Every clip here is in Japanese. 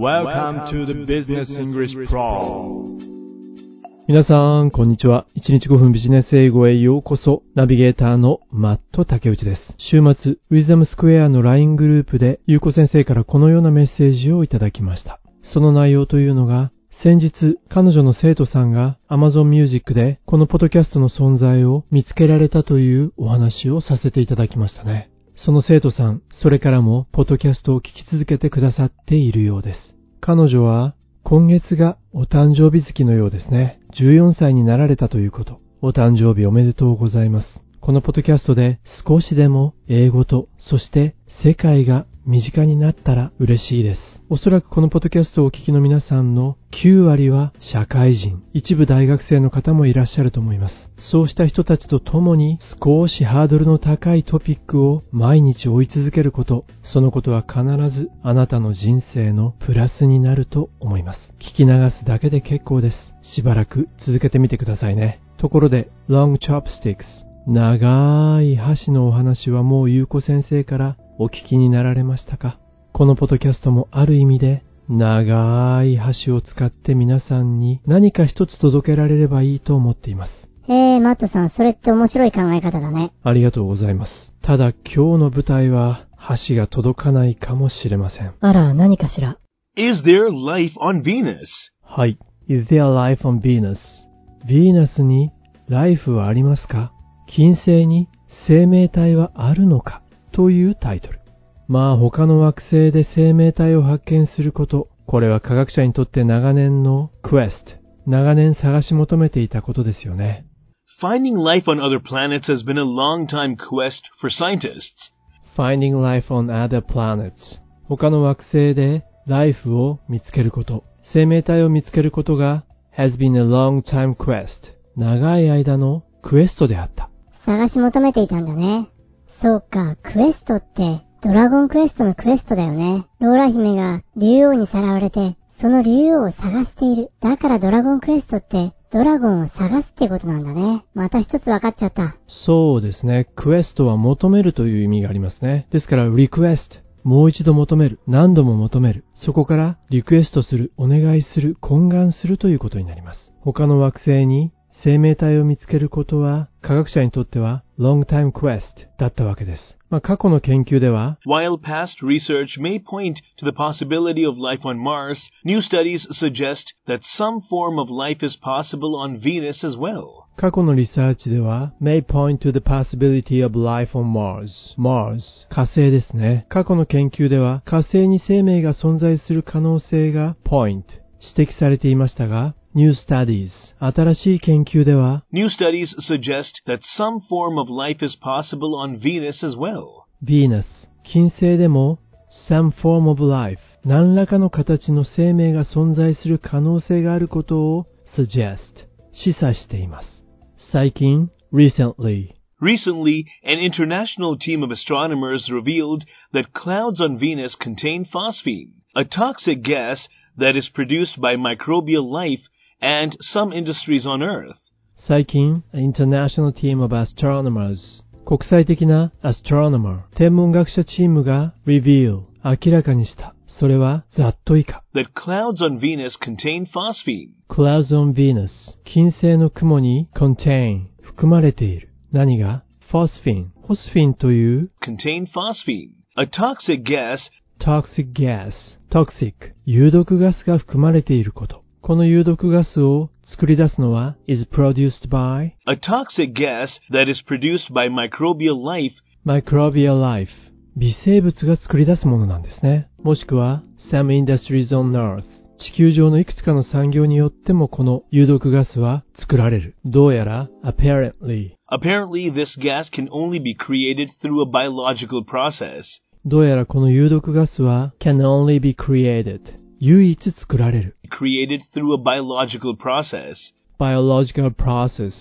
Welcome to the Business English Pro 皆さん、こんにちは。1日5分ビジネス英語へようこそ。ナビゲーターのマット竹内です。週末、ウィズダムスクエアの LINE グループで、ゆうこ先生からこのようなメッセージをいただきました。その内容というのが、先日、彼女の生徒さんが Amazon Music でこのポッドキャストの存在を見つけられたというお話をさせていただきましたね。その生徒さん、それからもポッドキャストを聞き続けてくださっているようです。彼女は今月がお誕生日月のようですね。14歳になられたということ。お誕生日おめでとうございます。このポッドキャストで少しでも英語と、そして世界が身近になったら嬉しいです。おそらくこのポッドキャストをお聞きの皆さんの9割は社会人、一部大学生の方もいらっしゃると思います。そうした人たちと共に少しハードルの高いトピックを毎日追い続けること、そのことは必ずあなたの人生のプラスになると思います。聞き流すだけで結構です。しばらく続けてみてくださいね。ところで、Long Chopsticks 長い箸のお話はもうゆうこ先生からお聞きになられましたか？このポッドキャストもある意味で長い箸を使って皆さんに何か一つ届けられればいいと思っています。えー、マットさん、それって面白い考え方だね。ありがとうございます。ただ今日の舞台は箸が届かないかもしれません。あら、何かしら？Is there life on Venus? はい。Is there life on Venus? ヴィーナスにライフはありますか？金星に生命体はあるのか？というタイトル。まあ他の惑星で生命体を発見すること、これは科学者にとって長年のクエスト、長年探し求めていたことですよね。Finding life on other planets has been a long time quest for scientists. Finding life on other planets 他の惑星でライフを見つけること、生命体を見つけることが has been a long time quest 長い間のクエストであった。探し求めていたんだね。そうか、クエストって、ドラゴンクエストのクエストだよね。ローラ姫が竜王にさらわれて、その竜王を探している。だからドラゴンクエストって、ドラゴンを探すってことなんだね。また一つ分かっちゃった。そうですね。クエストは求めるという意味がありますね。ですから、リクエスト。もう一度求める。何度も求める。そこから、リクエストする、お願いする、懇願するということになります。他の惑星に生命体を見つけることは、科学者にとっては、long time quest だったわけです。まあ、過去の研究では、While past research may point to the possibility of life on Mars, new studies suggest that some form of life is possible on Venus as well. 過去のリサーチでは、may point to the possibility of life on Mars. Mars. 火星ですね。過去の研究では、火星に生命が存在する可能性が point 指摘されていましたが、new studies 新しい研究では、 New studies suggest that some form of life is possible on Venus as well. Venus 金星でも some form of life 何らかの形の生命が存在する可能性があることを suggest 示唆しています。最近 recently Recently, an international team of astronomers revealed that clouds on Venus contain phosphine, a toxic gas that is produced by microbial life and some industries on Earth. 最近、International Team of Astronomers 国際的な Astronomer 天文学者チームが Reveal 明らかにした。それはざっと以下。 That clouds on Venus contain phosphine. Clouds on Venus 金星の雲に contain 含まれている。何が ?phosphine ホスフィンという Contain phosphine, a toxic gas toxic gas toxic 有毒ガスが含まれていること。 この有毒ガスを作り出すのは is produced by a toxic gas that is produced by microbial life microbial life 微生物が作り出すものなんですね。もしくは some industries on earth 地球上のいくつかの産業によってもこの有毒ガスは作られる。どうやら apparently Apparently, this gas can only be created through a biological process. どうやらこの有毒ガスは can only be created 唯一作られる。Created through a biological process. biological process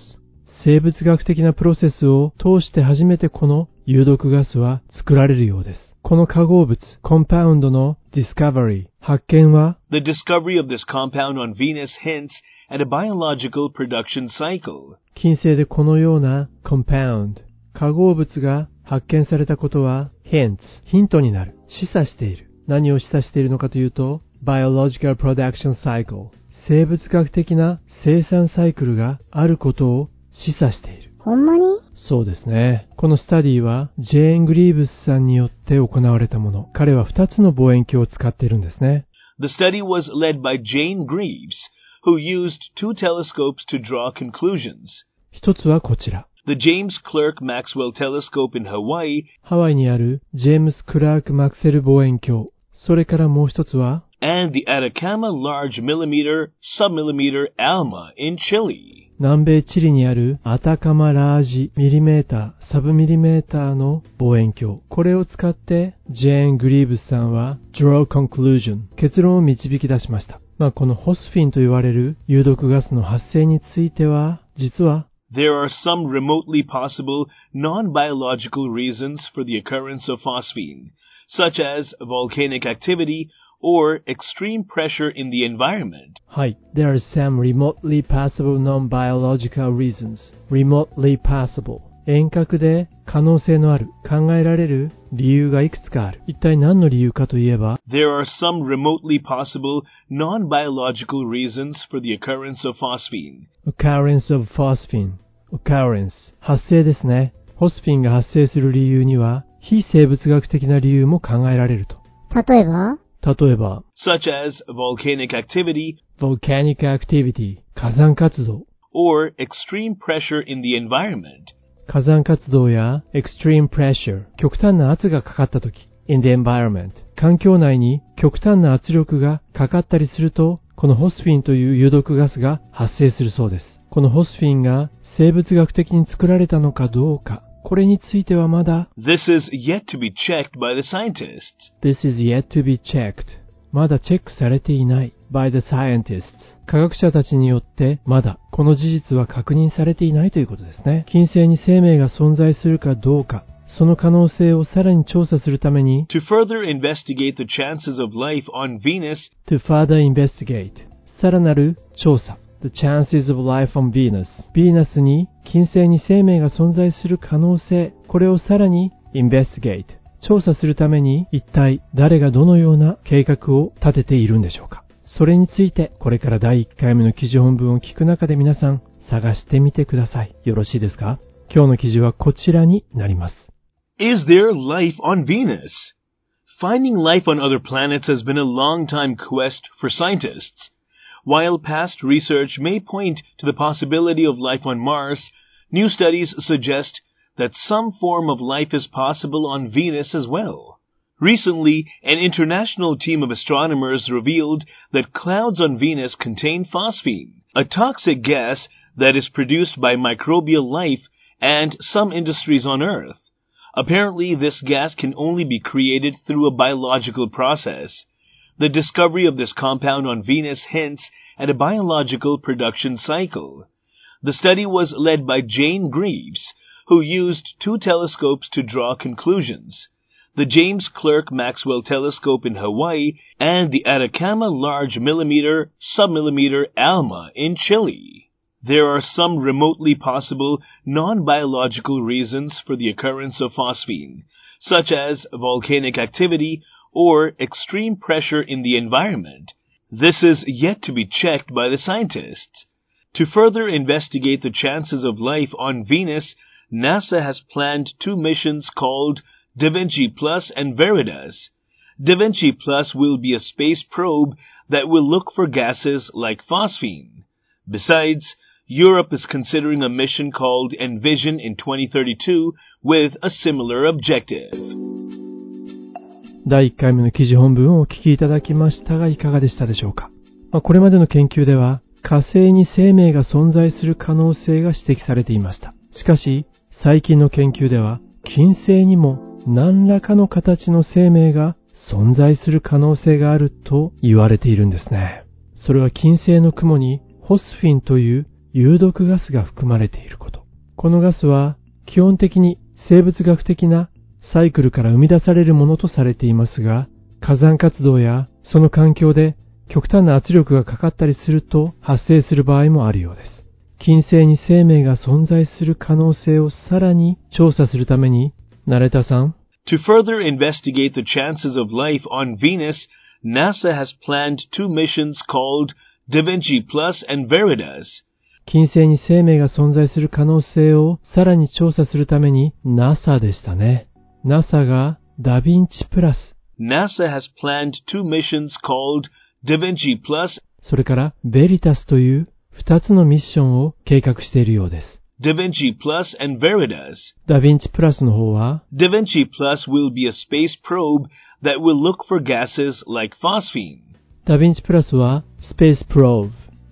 生物学的なプロセスを通して初めてこの有毒ガスは作られるようです。この化合物、コンパウンドの discovery、発見は The discovery of this compound on Venus hints at a biological production cycle. 金星でこのような compound、化合物が発見されたことは hints、ヒントになる、示唆している。何を示唆しているのかというと biological production cycle 生物学的な生産サイクルがあることを示唆している。ほんまにそうですね。このスタディはジェーン・グリーブスさんによって行われたもの。彼は2つの望遠鏡を使っているんですね。The study was led by Jane Greaves, who used two telescopes to draw conclusions. 一つはこちら。The James Clerk Maxwell Telescope in Hawaii ハワイにあるジェームス・クラーク・マクセル望遠鏡。それからもう一つは and the Atacama Large Millimeter Submillimeter ALMA in Chile. 南米チリにあるアタカマラージミリメーター、サブミリメーターの望遠鏡。これを使ってジェーン・グリーブスさんは draw conclusion 結論を導き出しました。まあこのホスフィンと言われる有毒ガスの発生については実は There are some remotely possible non-biological reasons for the occurrence of phosphine, such as volcanic activity or extreme pressure in the environment. はい。There are some remotely possible non-biological reasons. remotely possible. 遠隔で可能性のある、考えられる理由がいくつかある。一体何の理由かといえば、 There are some remotely possible non-biological reasons for the occurrence of phosphine. occurrence of phosphine. occurrence. 発生ですね。ホスフィンが発生する理由には、非生物学的な理由も考えられると。例えば 例えば、such as volcanic activity volcanic activity. 火山活動。or extreme pressure in the environment. 火山活動や extreme pressure 極端な圧がかかった時 in the environment 環境内に極端な圧力がかかったりするとこのホスフィンという有毒ガスが発生するそうですこのホスフィンが生物学的に作られたのかどうかこれについてはまだ This is yet to be checked by the scientists. This is yet to be checked まだチェックされていない by the scientists 科学者たちによってまだこの事実は確認されていないということですね。金星に生命が存在するかどうか、その可能性をさらに調査するために To further investigate the chances of life on Venus, to further investigate さらなる調査 the chances of life on Venus. ヴィーナスに金星に生命が存在する可能性これをさらに investigate 調査するために一体誰がどのような計画を立てているんでしょうか。それについてこれから第1回目の記事本文を聞く中で皆さん探してみてください。よろしいですか？今日の記事はこちらになります。Is there life on Venus? Finding life on other planets has been a long time quest for scientists. While past research may point to the possibility of life on Mars, new studies suggest that some form of life is possible on Venus as well. Recently, an international team of astronomers revealed that clouds on Venus contain phosphine, a toxic gas that is produced by microbial life and some industries on Earth. Apparently, this gas can only be created through a biological process. The discovery of this compound on Venus hints at a biological production cycle. The study was led by Jane Greaves, who used two telescopes to draw conclusions. The James Clerk Maxwell Telescope in Hawaii and the Atacama Large Millimeter Submillimeter ALMA in Chile. There are some remotely possible non-biological reasons for the occurrence of phosphine, such as volcanic activity or extreme pressure in the environment. This is yet to be checked by the scientists. To further investigate the chances of life on Venus, NASA has planned two missions called Da Vinci Plus and Veritas. Da Vinci Plus will be a space probe that will look for gases like phosphine. Besides, Europe is considering a mission called Envision in 2032 with a similar objective. 第1回目の記事本文をお聞きいただきましたがいかがでしたでしょうか、まあこれまでの研究では火星に生命が存在する可能性が指摘されていました。しかし最近の研究では金星にも何らかの形の生命が存在する可能性があると言われているんですね。それは金星の雲にホスフィンという有毒ガスが含まれていること。このガスは基本的に生物学的なサイクルから生み出されるものとされていますが、火山活動やその環境で極端な圧力がかかったりすると発生する場合もあるようです。金星に生命が存在する可能性をさらに調査するために、ナレタさん、To further investigate the chances of life on Venus, NASA has planned two missions called Da Vinci Plus and Veritas. 金星に生命が存在する可能性をさらに調査するために NASA でしたね。NASA がダヴィンチプラス、 NASA has planned two missions called Da Vinci Plus それからベリタスという2つのミッションを計画しているようです。 Da Vinci Plus and Veritas. ダヴィンチプラスの方は Da Vinci Plus will be a space probe that will look for gases like phosphine. ダヴィンチプラスは Space Probe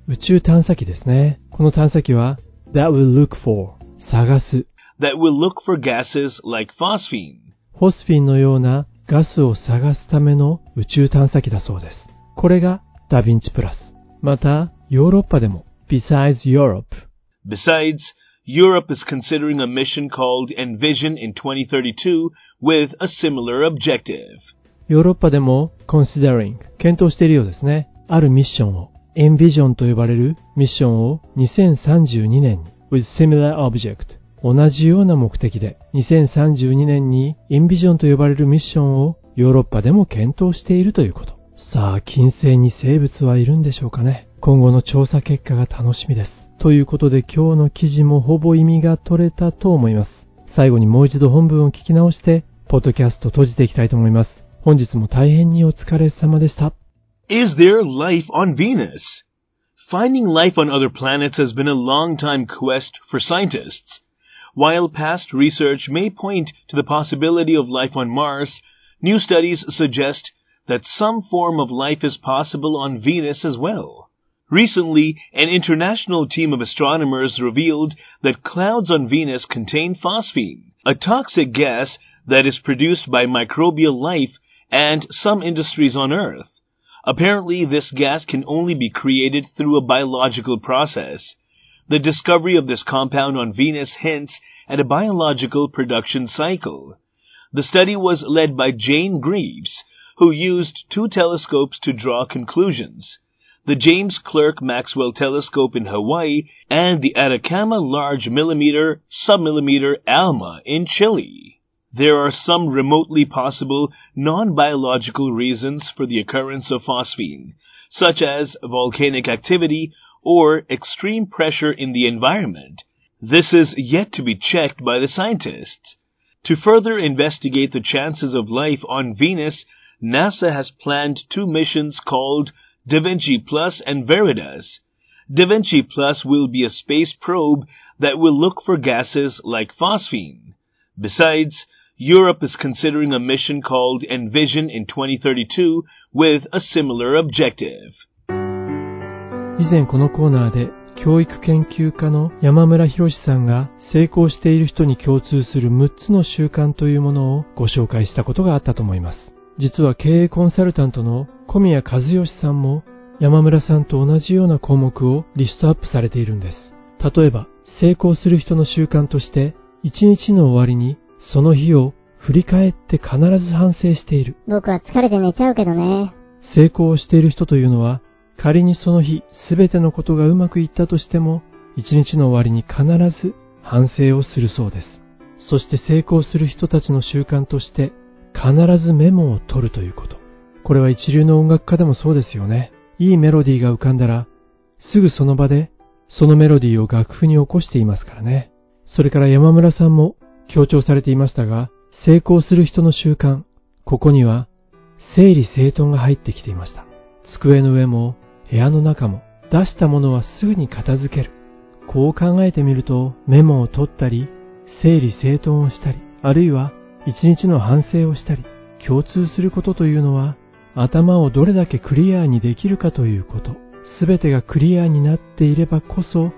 宇宙探査機ですね。この探査機は That will look for 探す That will look for gases like phosphine. フォスフィンのようなガスを探すための宇宙探査機だそうです。これがダヴィンチプラス。また、ヨーロッパでも Besides Europe Besides, Europe is considering a mission called Envision in 2032 with a similar objective. ヨーロッパでも Considering 検討しているようですね。あるミッションを Envision と呼ばれるミッションを2032年に with similar object 同じような目的で2032年に Envision と呼ばれるミッションをヨーロッパでも検討しているということ。さあ、金星に生物はいるんでしょうかね。今後の調査結果が楽しみです。ということで今日の記事もほぼ意味が取れたと思います。最後にもう一度本文を聞き直して、ポッドキャスト閉じていきたいと思います。本日も大変にお疲れ様でした。Is there life on Venus? Finding life on other planets has been a long time quest for scientists. While past research may point to the possibility of life on Mars, new studies suggest that some form of life is possible on Venus as well. Recently, an international team of astronomers revealed that clouds on Venus contain phosphine, a toxic gas that is produced by microbial life and some industries on Earth. Apparently, this gas can only be created through a biological process. The discovery of this compound on Venus hints at a biological production cycle. The study was led by Jane Greaves, who used two telescopes to draw conclusions. The James Clerk Maxwell Telescope in Hawaii and the Atacama Large Millimeter Submillimeter ALMA in Chile. There are some remotely possible non-biological reasons for the occurrence of phosphine, such as volcanic activity or extreme pressure in the environment. This is yet to be checked by the scientists. To further investigate the chances of life on Venus, NASA has planned two missions called Da Vinci Plus and Veritas. Da Vinci Plus will be a space probe that will look for gases like phosphine. Besides, Europe is considering a mission called Envision in 2032 with a similar objective. 以前このコーナーで教育研究家の山村博さんが成功している人に共通する6つの習慣というものをご紹介したことがあったと思います。実は経営コンサルタントの小宮和義さんも山村さんと同じような項目をリストアップされているんです。例えば、成功する人の習慣として、一日の終わりにその日を振り返って必ず反省している。僕は疲れて寝ちゃうけどね。成功をしている人というのは、仮にその日すべてのことがうまくいったとしても、一日の終わりに必ず反省をするそうです。そして成功する人たちの習慣として、必ずメモを取るということ。これは一流の音楽家でもそうですよね。いいメロディーが浮かんだら、すぐその場でそのメロディーを楽譜に起こしていますからね。それから山村さんも強調されていましたが、成功する人の習慣、ここには整理整頓が入ってきていました。机の上も部屋の中も出したものはすぐに片付ける。こう考えてみるとメモを取ったり、整理整頓をしたり、あるいは一日の反省をしたり、共通することというのは頭をどれだけクリアにできるかということ。すべてがクリアになっていればこそ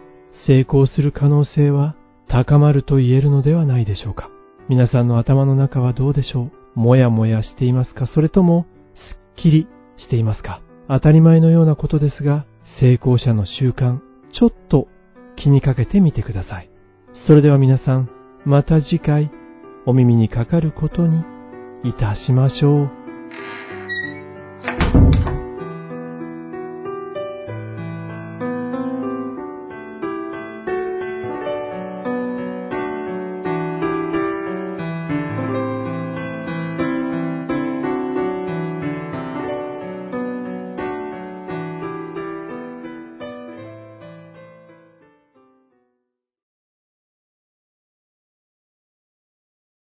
成功する可能性は高まると言えるのではないでしょうか。皆さんの頭の中はどうでしょう？もやもやしていますか？それともすっきりしていますか？当たり前のようなことですが、成功者の習慣、ちょっと気にかけてみてください。それでは皆さん、また次回お耳にかかることにいたしましょう。